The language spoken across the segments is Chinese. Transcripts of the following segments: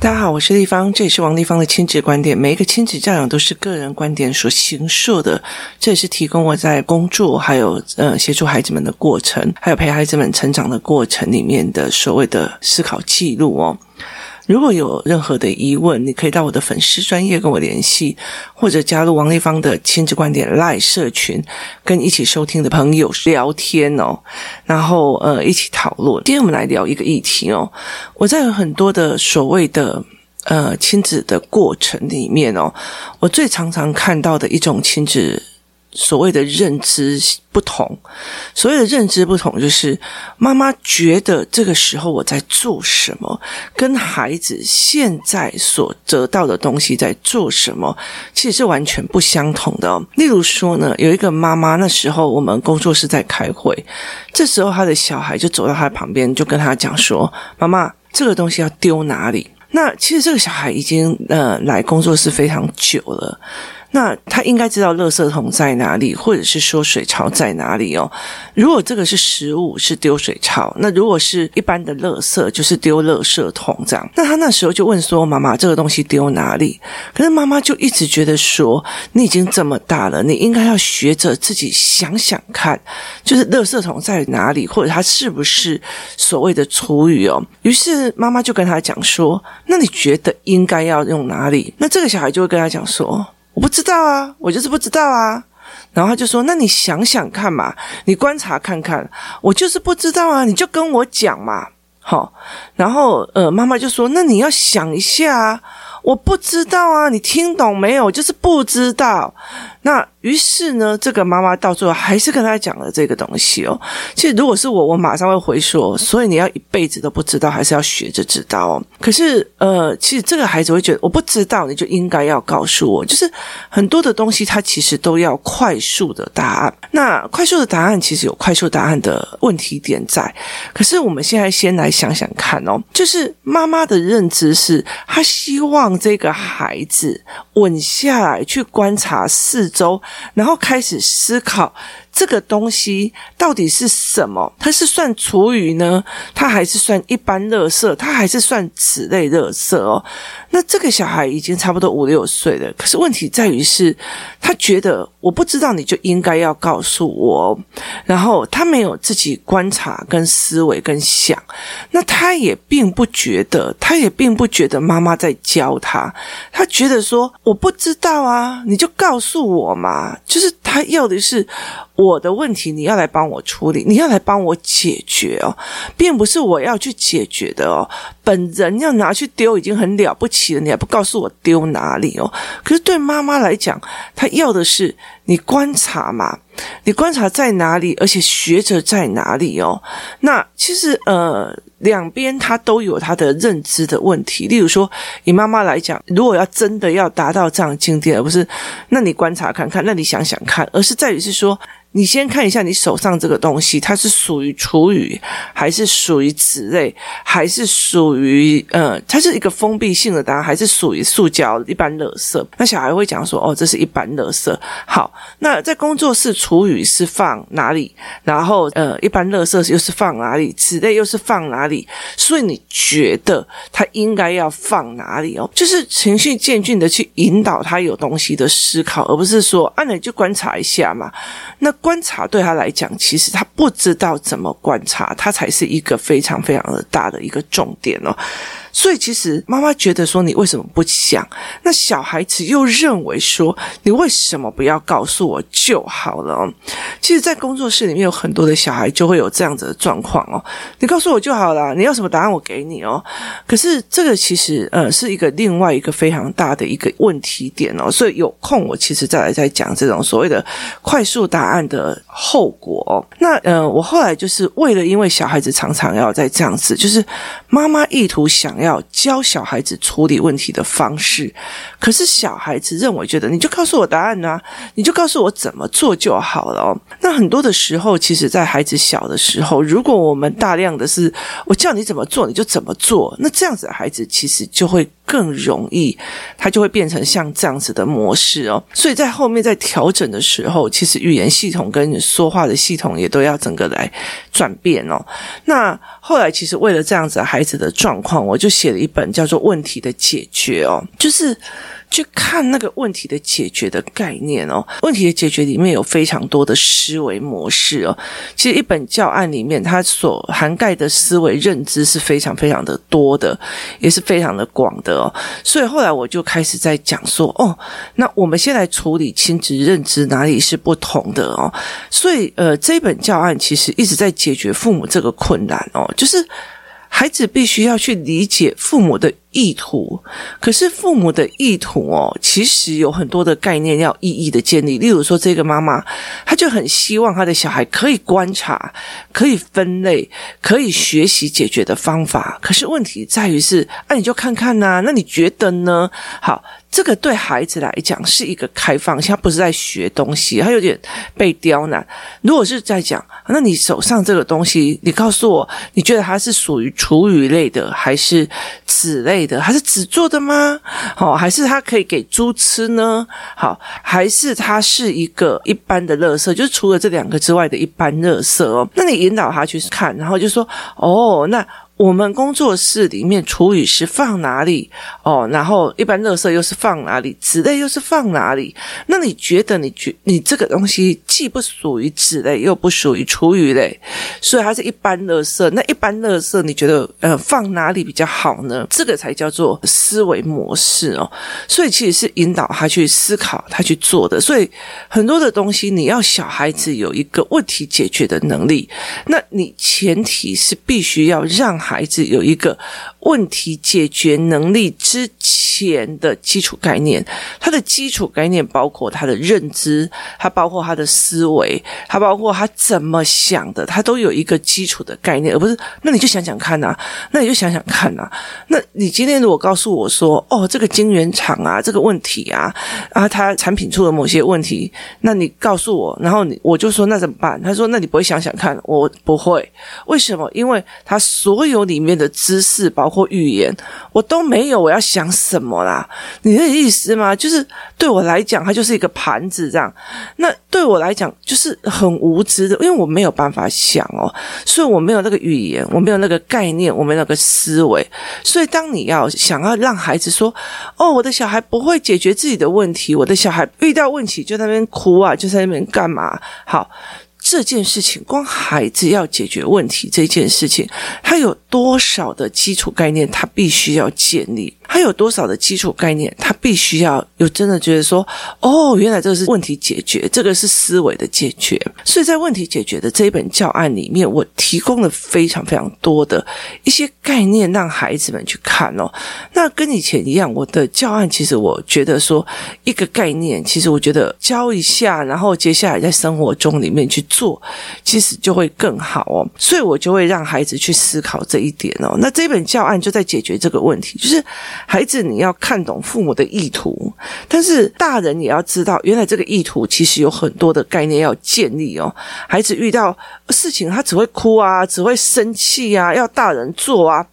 大家好，我是立方，这里是王立方的亲子观点。每一个亲子教养都是个人观点所形塑的，这也是提供我在工作还有呃协助孩子们的过程，还有陪孩子们成长的过程里面的所谓的思考记录哦。如果有任何的疑问，你可以到我的粉丝专业跟我联系，或者加入王立芳的亲子观点 LINE 社群，跟一起收听的朋友聊天哦，然后呃一起讨论。今天我们来聊一个议题哦，我在很多的所谓的呃亲子的过程里面哦，我最常常看到的一种亲子。所谓的认知不同，所谓的认知不同，就是妈妈觉得这个时候我在做什么，跟孩子现在所得到的东西在做什么，其实是完全不相同的。例如说呢，有一个妈妈，那时候我们工作室在开会，这时候他的小孩就走到他旁边，就跟他讲说：“妈妈，这个东西要丢哪里？”那其实这个小孩已经呃来工作室非常久了。那他应该知道垃圾桶在哪里，或者是说水槽在哪里哦。如果这个是食物，是丢水槽；那如果是一般的垃圾，就是丢垃圾桶这样。那他那时候就问说：“妈妈，这个东西丢哪里？”可是妈妈就一直觉得说：“你已经这么大了，你应该要学着自己想想看，就是垃圾桶在哪里，或者它是不是所谓的厨余哦。”于是妈妈就跟他讲说：“那你觉得应该要用哪里？”那这个小孩就会跟他讲说。我不知道啊，我就是不知道啊。然后他就说：“那你想想看嘛，你观察看看。我就是不知道啊，你就跟我讲嘛。”好，然后呃，妈妈就说：“那你要想一下啊，我不知道啊，你听懂没有？就是不知道。”那。于是呢，这个妈妈到最后还是跟他讲了这个东西哦。其实如果是我，我马上会回说，所以你要一辈子都不知道，还是要学着知道哦。可是呃，其实这个孩子会觉得我不知道，你就应该要告诉我。就是很多的东西，它其实都要快速的答案。那快速的答案其实有快速答案的问题点在。可是我们现在先来想想看哦，就是妈妈的认知是，她希望这个孩子稳下来，去观察四周。然后开始思考。这个东西到底是什么？它是算厨余呢？它还是算一般垃圾？它还是算此类垃圾哦？那这个小孩已经差不多五六岁了，可是问题在于是，他觉得我不知道，你就应该要告诉我。然后他没有自己观察、跟思维、跟想，那他也并不觉得，他也并不觉得妈妈在教他。他觉得说我不知道啊，你就告诉我嘛。就是他要的是。我的问题你要来帮我处理，你要来帮我解决哦，并不是我要去解决的哦。本人要拿去丢已经很了不起了，你还不告诉我丢哪里哦？可是对妈妈来讲，她要的是你观察嘛，你观察在哪里，而且学着在哪里哦。那其实呃，两边他都有他的认知的问题。例如说，以妈妈来讲，如果要真的要达到这样境界，而不是那你观察看看，那你想想看，而是在于是说。你先看一下你手上这个东西，它是属于厨余，还是属于纸类，还是属于呃，它是一个封闭性的答案，还是属于塑胶一般垃圾？那小孩会讲说，哦，这是一般垃圾。好，那在工作室厨余是放哪里？然后呃，一般垃圾又是放哪里？纸类又是放哪里？所以你觉得他应该要放哪里哦？就是循序渐进的去引导他有东西的思考，而不是说啊，你就观察一下嘛。那观察对他来讲，其实他不知道怎么观察，他才是一个非常非常的大的一个重点哦。所以其实妈妈觉得说，你为什么不想？那小孩子又认为说，你为什么不要告告诉我就好了哦？其实，在工作室里面有很多的小孩就会有这样子的状况哦。你告诉我就好了，你要什么答案我给你哦。可是这个其实呃是一个另外一个非常大的一个问题点哦。所以有空我其实再来再讲这种所谓的快速答案的后果。那呃我后来就是为了因为小孩子常常要在这样子，就是妈妈意图想。要教小孩子处理问题的方式，可是小孩子认为觉得你就告诉我答案啊，你就就告诉我怎么做就好了哦。那很多的时候，其实，在孩子小的时候，如果我们大量的是我叫你怎么做你就怎么做，那这样子的孩子其实就会更容易，他就会变成像这样子的模式哦。所以在后面在调整的时候，其实语言系统跟说话的系统也都要整个来转变哦。那后来其实为了这样子的孩子的状况，我就写了一本叫做《问题的解决》哦，就是。去看那个问题的解决的概念哦，问题的解决里面有非常多的思维模式哦。其实一本教案里面，它所涵盖的思维认知是非常非常的多的，也是非常的广的哦。所以后来我就开始在讲说，哦，那我们先来处理亲子认知哪里是不同的哦。所以呃，这本教案其实一直在解决父母这个困难哦，就是。孩子必须要去理解父母的意图，可是父母的意图哦，其实有很多的概念要一一的建立。例如说，这个妈妈，她就很希望她的小孩可以观察、可以分类、可以学习解决的方法。可是问题在于是，那、啊、你就看看呐、那你觉得呢？好。这个对孩子来讲是一个开放性，他不是在学东西，他有点被刁难。如果是在讲，那你手上这个东西，你告诉我，你觉得它是属于厨余类的，还是此类的，还是纸做的吗？好，还是它可以给猪吃呢？好，还是它是一个一般的垃圾，就是除了这两个之外的一般垃圾哦。那你引导他去看，然后就说，哦，那。我们工作室里面厨余是放哪里？哦，然后一般垃圾又是放哪里？纸类又是放哪里？那你觉得你觉你这个东西既不属于纸类，又不属于厨余类，所以它是一般垃圾。那一般垃圾你觉得呃放哪里比较好呢？这个才叫做思维模式哦。所以其实是引导他去思考，他去做的。所以很多的东西你要小孩子有一个问题解决的能力，那你前提是必须要让。孩子有一个问题解决能力之前的基础概念，他的基础概念包括他的认知，他包括他的思维，他包括他怎么想的，他都有一个基础的概念，而不是那你就想想看呐、那你就想想看呐、那你今天如果告诉我说，哦，这个晶圆厂啊，这个问题啊，啊，他产品出了某些问题，那你告诉我，然后你我就说那怎么办？他说那你不会想想看，我不会，为什么？因为他所有。里面的知识包或语言，我都没有。我要想什么啦？你的意思吗？就是对我来讲，它就是一个盘子这样。那对我来讲，就是很无知的，因为我没有办法想哦，所以我没有那个语言，我没有那个概念，我没有那个思维。所以，当你要想要让孩子说：“哦，我的小孩不会解决自己的问题，我的小孩遇到问题就在那边哭啊，就在那边干嘛？”好。这件事情，光孩子要解决问题这件事情，他有多少的基础概念，他必须要建立。他有多少的基础概念？他必须要有真的觉得说，哦，原来这个是问题解决，这个是思维的解决。所以在问题解决的这一本教案里面，我提供了非常非常多的一些概念，让孩子们去看哦。那跟以前一样，我的教案其实我觉得说一个概念，其实我觉得教一下，然后接下来在生活中里面去做，其实就会更好哦。所以我就会让孩子去思考这一点哦。那这本教案就在解决这个问题，就是。孩子，你要看懂父母的意图，但是大人也要知道，原来这个意图其实有很多的概念要建立哦。孩子遇到事情，他只会哭啊，只会生气啊，要大人做啊。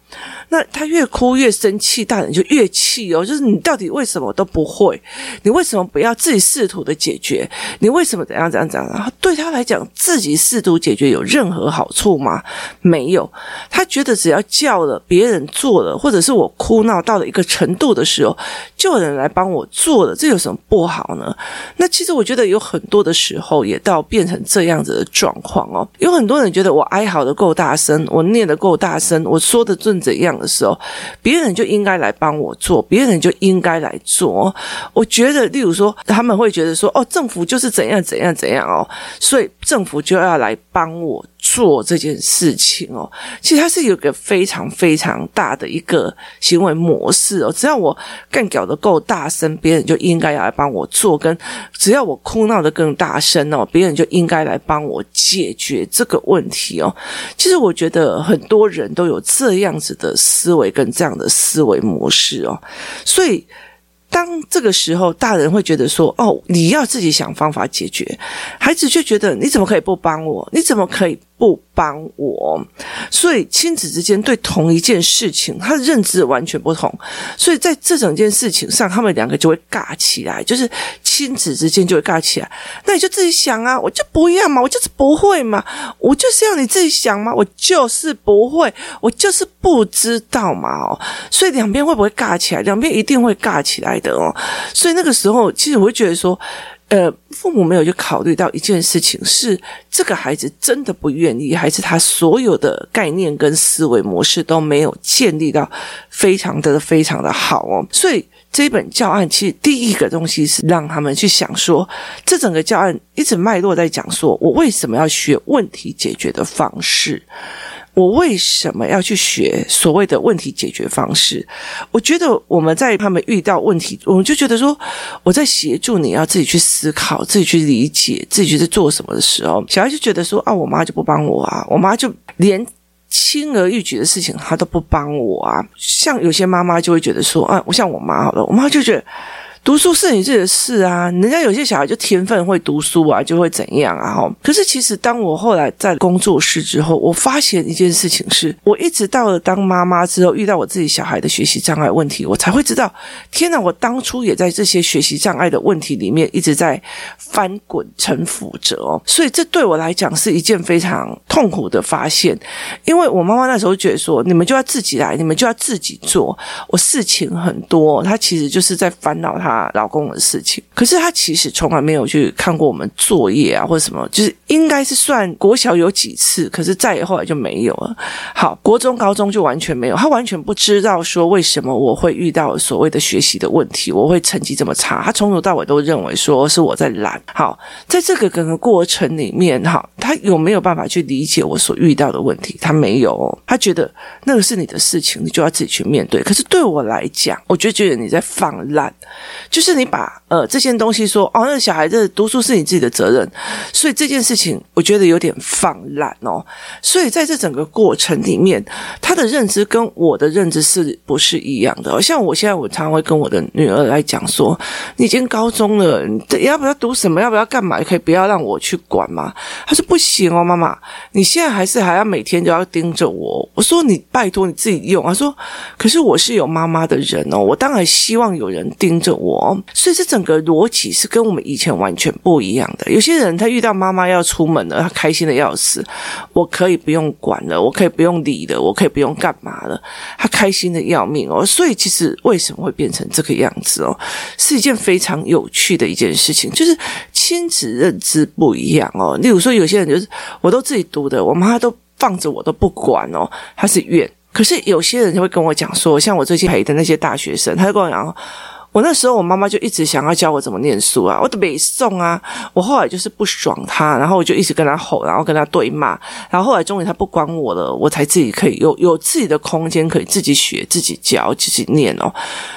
那他越哭越生气，大人就越气哦。就是你到底为什么都不会？你为什么不要自己试图的解决？你为什么怎样怎样怎样？对他来讲，自己试图解决有任何好处吗？没有。他觉得只要叫了别人做了，或者是我哭闹到了一个程度的时候，就有人来帮我做了，这有什么不好呢？那其实我觉得有很多的时候也到变成这样子的状况哦。有很多人觉得我哀嚎的够大声，我念的够大声，我说的正。怎样的时候，别人就应该来帮我做，别人就应该来做。我觉得，例如说，他们会觉得说，哦，政府就是怎样怎样怎样哦，所以政府就要来帮我。做这件事情哦，其实它是有个非常非常大的一个行为模式哦。只要我干譙的够大声，别人就应该要来帮我做；跟只要我哭闹的更大声哦，别人就应该来帮我解决这个问题哦。其实我觉得很多人都有这样子的思维跟这样的思维模式哦，所以。当这个时候，大人会觉得说：“哦，你要自己想方法解决。”孩子就觉得：“你怎么可以不帮我？你怎么可以不帮我，所以亲子之间对同一件事情，他的认知完全不同，所以在这整件事情上，他们两个就会尬起来，就是亲子之间就会尬起来。那你就自己想啊，我就不要嘛，我就是不会嘛，我就是要你自己想嘛，我就是不会，我就是不知道嘛哦，所以两边会不会尬起来？两边一定会尬起来的哦。所以那个时候，其实我会觉得说。呃，父母没有去考虑到一件事情，是这个孩子真的不愿意，还是他所有的概念跟思维模式都没有建立到非常的非常的好哦。所以这本教案其实第一个东西是让他们去想说，这整个教案一直脉络在讲说，我为什么要学问题解决的方式。我为什么要去学所谓的问题解决方式？我觉得我们在他们遇到问题，我们就觉得说，我在协助你要自己去思考、自己去理解、自己去做什么的时候，小孩就觉得说啊，我妈就不帮我啊，我妈就连轻而易举的事情她都不帮我啊。像有些妈妈就会觉得说啊，我像我妈好了，我妈就觉得。读书是你自己的事啊，人家有些小孩就天分会读书啊，就会怎样啊？哈，可是其实当我后来在工作室之后，我发现一件事情是，我一直到了当妈妈之后，遇到我自己小孩的学习障碍问题，我才会知道，天哪！我当初也在这些学习障碍的问题里面一直在翻滚沉浮着哦，所以这对我来讲是一件非常痛苦的发现，因为我妈妈那时候觉得说，你们就要自己来，你们就要自己做，我事情很多，她其实就是在烦恼她。她老公的事情，可是他其实从来没有去看过我们作业啊，或者什么，就是应该是算国小有几次，可是再也后来就没有了。好，国中、高中就完全没有，他完全不知道说为什么我会遇到所谓的学习的问题，我会成绩这么差。他从头到尾都认为说是我在懒。好，在这个整个过程里面，哈，他有没有办法去理解我所遇到的问题？他没有，他觉得那个是你的事情，你就要自己去面对。可是对我来讲，我就觉得你在放烂。就是你把呃这件东西说哦，那小孩子读书是你自己的责任，所以这件事情我觉得有点放烂哦。所以在这整个过程里面，他的认知跟我的认知是不是一样的？像我现在，我常常会跟我的女儿来讲说：“你已经高中了，你要不要读什么？要不要干嘛？可以不要让我去管吗？”他说：“不行哦，妈妈，你现在还是还要每天都要盯着我。”我说：“你拜托你自己用。”他说：“可是我是有妈妈的人哦，我当然希望有人盯着我。”所以这整个逻辑是跟我们以前完全不一样的。有些人他遇到妈妈要出门了，他开心的要死，我可以不用管了，我可以不用理了，我可以不用干嘛了，他开心的要命哦。所以其实为什么会变成这个样子哦，是一件非常有趣的一件事情，就是亲子认知不一样哦。例如说，有些人就是我都自己读的，我妈都放着我都不管哦，他是怨。可是有些人就会跟我讲说，像我最近陪的那些大学生，他就跟我讲。我那时候，我妈妈就一直想要教我怎么念书啊，我都没送啊。我后来就是不爽她，然后我就一直跟她吼，然后跟她对骂，然后后来终于她不管我了，我才自己可以有有自己的空间，可以自己学、自己教、自己念哦。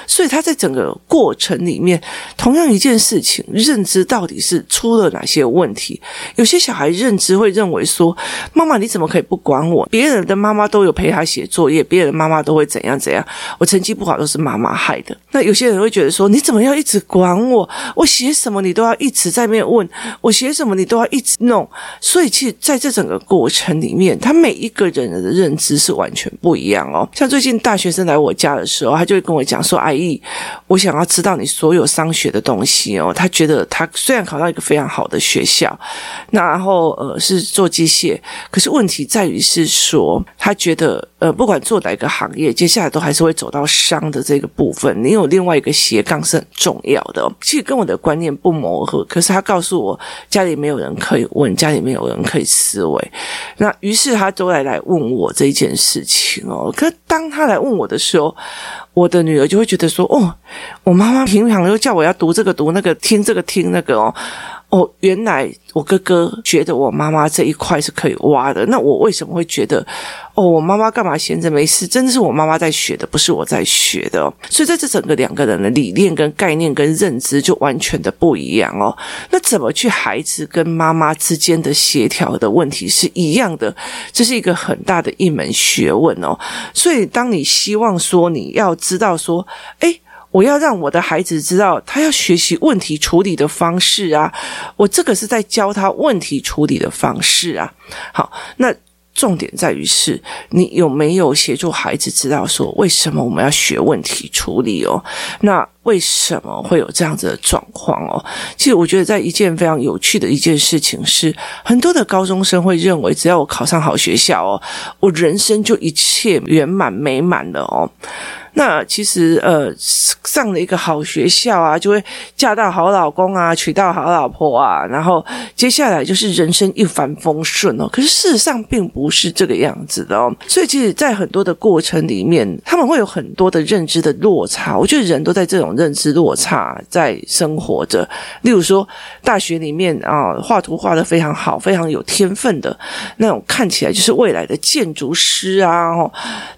所以她在整个过程里面，同样一件事情，认知到底是出了哪些问题？有些小孩认知会认为说：“妈妈你怎么可以不管我？别人的妈妈都有陪他写作业，别人的妈妈都会怎样怎样，我成绩不好都是妈妈害的。”那有些人会觉得。说你怎么要一直管我？我写什么你都要一直在那边问，我写什么你都要一直弄。所以其实在这整个过程里面，他每一个人的认知是完全不一样哦。像最近大学生来我家的时候，他就会跟我讲说：“阿姨，我想要知道你所有商学的东西哦。”他觉得他虽然考到一个非常好的学校，然后呃是做机械，可是问题在于是说，他觉得呃不管做哪个行业，接下来都还是会走到商的这个部分。你有另外一个斜。杠是很重要的，其实跟我的观念不谋合。可是他告诉我，家里没有人可以问，家里没有人可以思维。那于是他都来来问我这件事情哦。可当他来问我的时候，我的女儿就会觉得说：“哦，我妈妈平常都叫我要读这个读那个，听这个听那个哦。”哦，原来我哥哥觉得我妈妈这一块是可以挖的，那我为什么会觉得，哦，我妈妈干嘛闲着没事？真的是我妈妈在学的，不是我在学的哦。所以在这整个两个人的理念跟概念跟认知就完全的不一样哦。那怎么去孩子跟妈妈之间的协调的问题是一样的？这是一个很大的一门学问哦。所以当你希望说你要知道说，诶。我要让我的孩子知道，他要学习问题处理的方式啊！我这个是在教他问题处理的方式啊。好，那重点在于是你有没有协助孩子知道说，为什么我们要学问题处理哦？那为什么会有这样子的状况哦？其实我觉得在一件非常有趣的一件事情是，很多的高中生会认为，只要我考上好学校哦，我人生就一切圆满美满了哦。那其实呃，上了一个好学校啊，就会嫁到好老公啊，娶到好老婆啊，然后接下来就是人生一帆风顺哦。可是事实上并不是这个样子的哦。所以其实，在很多的过程里面，他们会有很多的认知的落差。我觉得人都在这种认知落差在生活着。例如说，大学里面啊，画图画得非常好，非常有天分的那种，看起来就是未来的建筑师啊，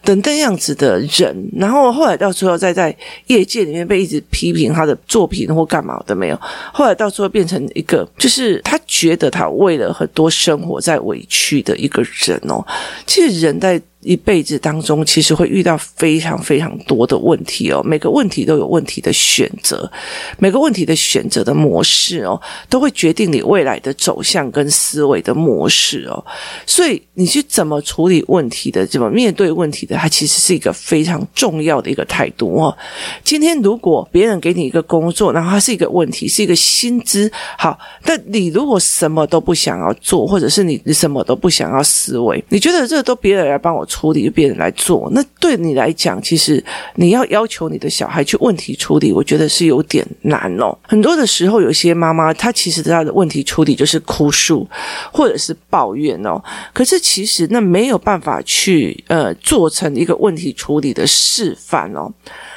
等等样子的人，然后。后来到最后，再在业界里面被一直批评他的作品或干嘛都没有。后来到最后变成一个，就是他觉得他为了很多生活在委屈的一个人哦。其实人在。一辈子当中，其实会遇到非常非常多的问题哦。每个问题都有问题的选择，每个问题的选择的模式哦，都会决定你未来的走向跟思维的模式哦。所以你去怎么处理问题的，怎么面对问题的，它其实是一个非常重要的一个态度哦。今天如果别人给你一个工作，然后它是一个问题，是一个薪资好，但你如果什么都不想要做，或者是你你什么都不想要思维，你觉得这都别人来帮我。处理别人来做，那对你来讲，其实你要要求你的小孩去问题处理，我觉得是有点难哦。很多的时候，有些妈妈她其实她的问题处理就是哭诉或者是抱怨哦。可是其实那没有办法去呃做成一个问题处理的示范哦。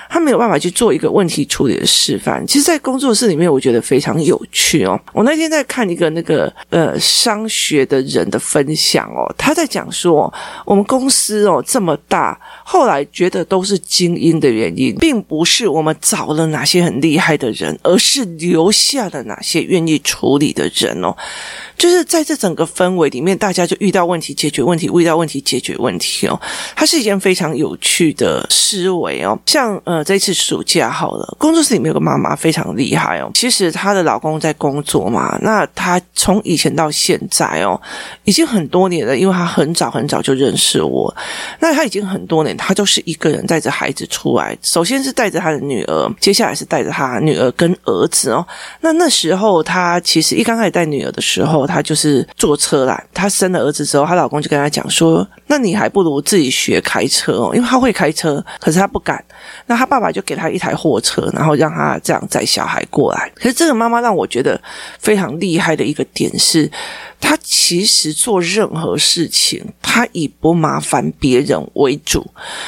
他没有办法去做一个问题处理的示范。其实，在工作室里面，我觉得非常有趣哦。我那天在看一个那个呃商学的人的分享哦，他在讲说，我们公司哦这么大，后来觉得都是精英的原因，并不是我们找了哪些很厉害的人，而是留下了哪些愿意处理的人哦。就是在这整个氛围里面，大家就遇到问题解决问题，遇到问题解决问题哦。它是一件非常有趣的思维哦。像呃这次暑假好了，工作室里面有个妈妈非常厉害哦。其实她的老公在工作嘛，那她从以前到现在哦，已经很多年了，因为她很早很早就认识我。那她已经很多年，她都是一个人带着孩子出来。首先是带着她的女儿，接下来是带着她女儿跟儿子哦。那那时候她其实一刚开始带女儿的时候。她就是坐车啦。她生了儿子之后，她老公就跟她讲说：“那你还不如自己学开车哦，因为她会开车，可是她不敢。那她爸爸就给他一台货车，然后让他这样载小孩过来。可是这个妈妈让我觉得非常厉害的一个点是。”他其实做任何事情，他以不麻烦别人为主，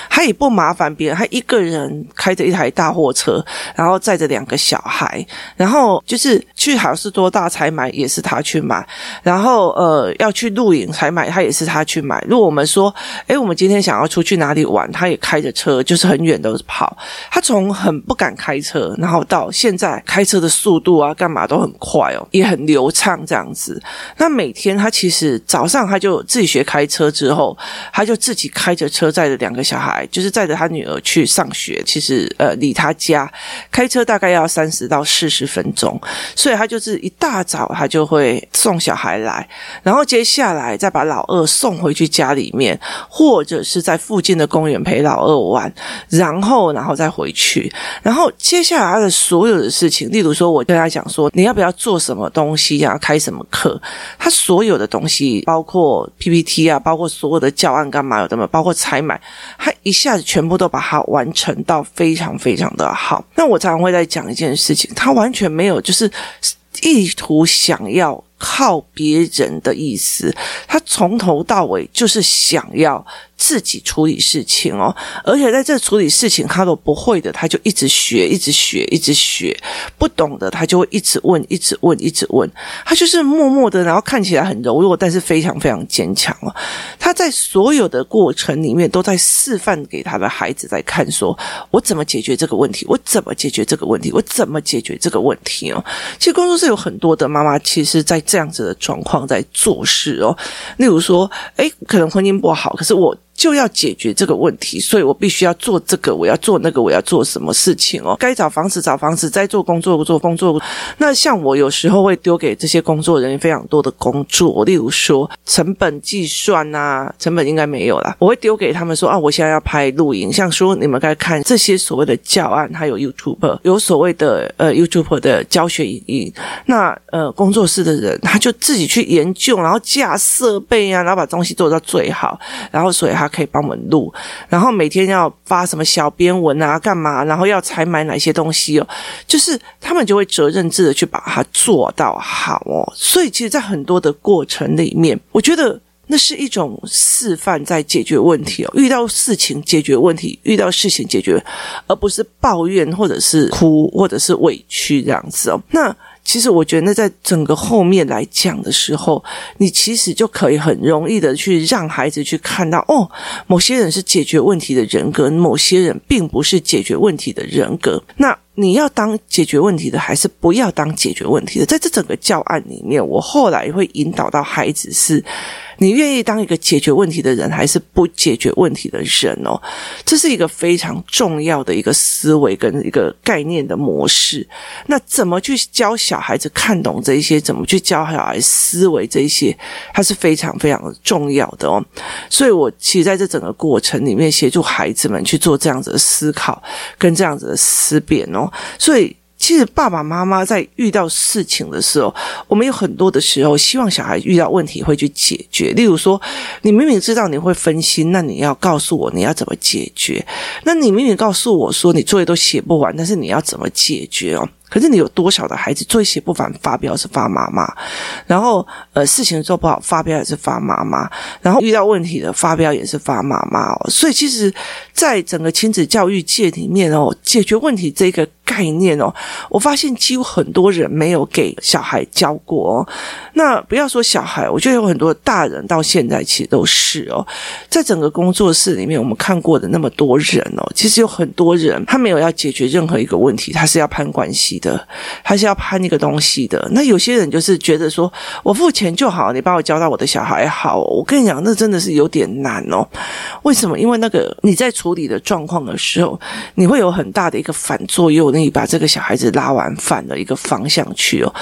他以不麻烦别人，他一个人开着一台大货车，然后载着两个小孩，然后就是去好市多大才买，也是他去买，然后呃要去露营才买，他也是他去买。如果我们说，诶，我们今天想要出去哪里玩，他也开着车，就是很远都跑。他从很不敢开车，然后到现在开车的速度啊，干嘛都很快哦，也很流畅这样子。那每天他其实早上他就自己学开车之后，他就自己开着车载着两个小孩，就是载着他女儿去上学。其实呃，离他家开车大概要三十到四十分钟，所以他就是一大早他就会送小孩来，然后接下来再把老二送回去家里面，或者是在附近的公园陪老二玩，然后然后再回去，然后接下来的所有的事情，例如说我跟他讲说你要不要做什么东西呀，开什么课，他。所有的东西，包括 PPT 啊，包括所有的教案干嘛有的嘛，包括采买，他一下子全部都把它完成到非常非常的好。那我常常会在讲一件事情，他完全没有就是意图想要靠别人的意思，他从头到尾就是想要。自己处理事情哦，而且在这处理事情，他都不会的，他就一直学，一直学，一直学，不懂的他就会一直问，一直问，一直问。他就是默默的，然后看起来很柔弱，但是非常非常坚强哦。他在所有的过程里面都在示范给他的孩子在看，说我怎么解决这个问题，我怎么解决这个问题，我怎么解决这个问题哦。其实工作室有很多的妈妈，其实在这样子的状况在做事哦。例如说，诶，可能婚姻不好，可是我。就要解决这个问题，所以我必须要做这个，我要做那个，我要做什么事情哦？该找房子找房子，该做工作做工作。那像我有时候会丢给这些工作人员非常多的工作，例如说成本计算啊，成本应该没有啦，我会丢给他们说啊，我现在要拍录影，像说你们该看这些所谓的教案，还有 YouTube 有所谓的呃 YouTube 的教学影音，那呃工作室的人他就自己去研究，然后架设备啊，然后把东西做到最好，然后所以他可以帮我们录，然后每天要发什么小编文啊，干嘛，然后要采买哪些东西哦，就是他们就会责任制的去把它做到好哦，所以其实，在很多的过程里面，我觉得。那是一种示范，在解决问题哦。遇到事情解决问题，遇到事情解决，而不是抱怨或者是哭或者是委屈这样子哦。那其实我觉得，那在整个后面来讲的时候，你其实就可以很容易的去让孩子去看到哦，某些人是解决问题的人格，某些人并不是解决问题的人格。那你要当解决问题的，还是不要当解决问题的？在这整个教案里面，我后来会引导到孩子是。你愿意当一个解决问题的人，还是不解决问题的人哦？这是一个非常重要的一个思维跟一个概念的模式。那怎么去教小孩子看懂这一些？怎么去教小孩思维这一些？它是非常非常重要的哦。所以我其实在这整个过程里面，协助孩子们去做这样子的思考跟这样子的思辨哦。所以。其实爸爸妈妈在遇到事情的时候，我们有很多的时候希望小孩遇到问题会去解决。例如说，你明明知道你会分心，那你要告诉我你要怎么解决？那你明明告诉我说你作业都写不完，但是你要怎么解决哦？可是你有多少的孩子作业写不完，发飙是发妈妈，然后呃事情做不好，发飙也是发妈妈，然后遇到问题的发飙也是发妈妈哦。所以其实，在整个亲子教育界里面哦，解决问题这个概念哦，我发现几乎很多人没有给小孩教过哦。那不要说小孩，我觉得有很多大人到现在其实都是哦，在整个工作室里面，我们看过的那么多人哦，其实有很多人他没有要解决任何一个问题，他是要攀关系的，还是要攀一个东西的。那有些人就是觉得说，我付钱就好，你把我教到我的小孩好。我跟你讲，那真的是有点难哦。为什么？因为那个你在处理的状况的时候，你会有很大的一个反作用，你把这个小孩子拉完反的一个方向去哦，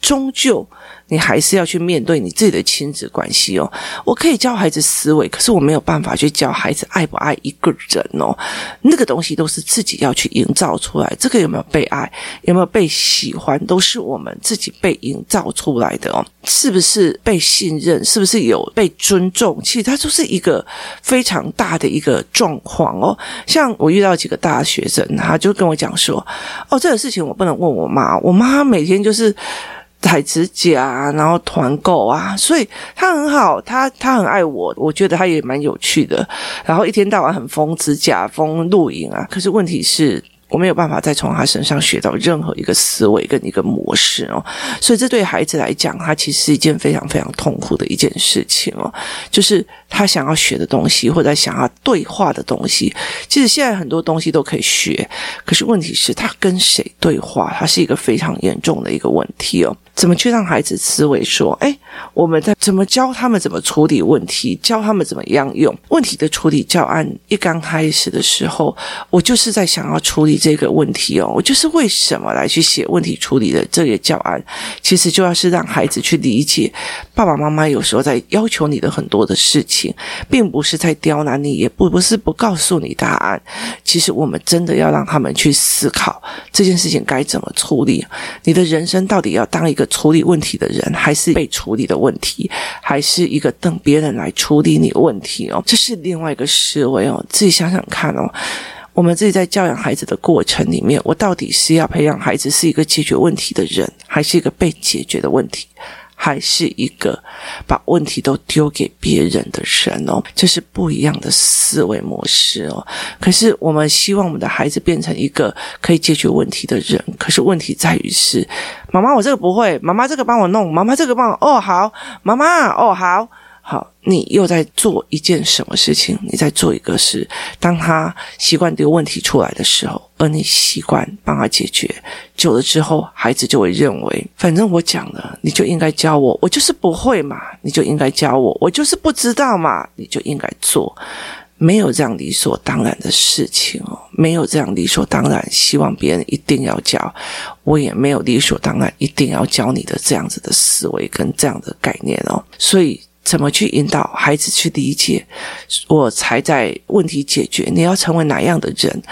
终究。你还是要去面对你自己的亲子关系哦。我可以教孩子思维，可是我没有办法去教孩子爱不爱一个人哦。那个东西都是自己要去营造出来。这个有没有被爱，有没有被喜欢，都是我们自己被营造出来的哦。是不是被信任？是不是有被尊重？其实它就是一个非常大的一个状况哦。像我遇到几个大学生，他就跟我讲说：“哦，这个事情我不能问我妈，我妈每天就是。”踩指甲，然后团购啊，所以他很好，他他很爱我，我觉得他也蛮有趣的，然后一天到晚很疯指甲、疯露营啊，可是问题是。我没有办法再从他身上学到任何一个思维跟一个模式哦，所以这对孩子来讲，他其实是一件非常非常痛苦的一件事情哦。就是他想要学的东西，或者想要对话的东西，其实现在很多东西都可以学，可是问题是，他跟谁对话，他是一个非常严重的一个问题哦。怎么去让孩子思维说，诶，我们在怎么教他们怎么处理问题，教他们怎么样用问题的处理教案？一刚开始的时候，我就是在想要处理。这个问题哦，我就是为什么来去写问题处理的这个教案，其实就要是让孩子去理解，爸爸妈妈有时候在要求你的很多的事情，并不是在刁难你，也不不是不告诉你答案。其实我们真的要让他们去思考这件事情该怎么处理。你的人生到底要当一个处理问题的人，还是被处理的问题，还是一个等别人来处理你问题哦？这是另外一个思维哦，自己想想看哦。我们自己在教养孩子的过程里面，我到底是要培养孩子是一个解决问题的人，还是一个被解决的问题，还是一个把问题都丢给别人的人哦？这是不一样的思维模式哦。可是我们希望我们的孩子变成一个可以解决问题的人，可是问题在于是，妈妈我这个不会，妈妈这个帮我弄，妈妈这个帮我，哦好，妈妈哦好。好，你又在做一件什么事情？你在做一个事，当他习惯丢问题出来的时候，而你习惯帮他解决，久了之后，孩子就会认为，反正我讲了，你就应该教我，我就是不会嘛，你就应该教我，我就是不知道嘛，你就应该做。没有这样理所当然的事情哦，没有这样理所当然，希望别人一定要教，我也没有理所当然一定要教你的这样子的思维跟这样的概念哦。所以，怎么去引导孩子去理解，我才在问题解决。你要成为哪样的人，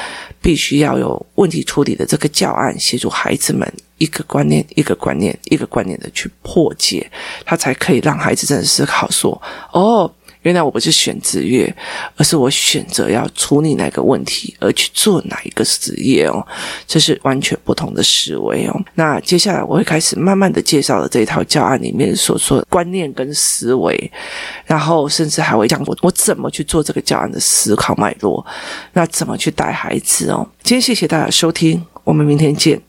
必须要有问题处理的这个教案，协助孩子们一个观念一个观念一个观念的去破解，他才可以让孩子真的思考说，哦。原来我不是选职业，而是我选择要处理哪个问题而去做哪一个职业哦，这是完全不同的思维哦。那接下来我会开始慢慢的介绍了这一套教案里面所说的观念跟思维，然后甚至还会讲我我怎么去做这个教案的思考脉络，那怎么去带孩子哦。今天谢谢大家收听，我们明天见。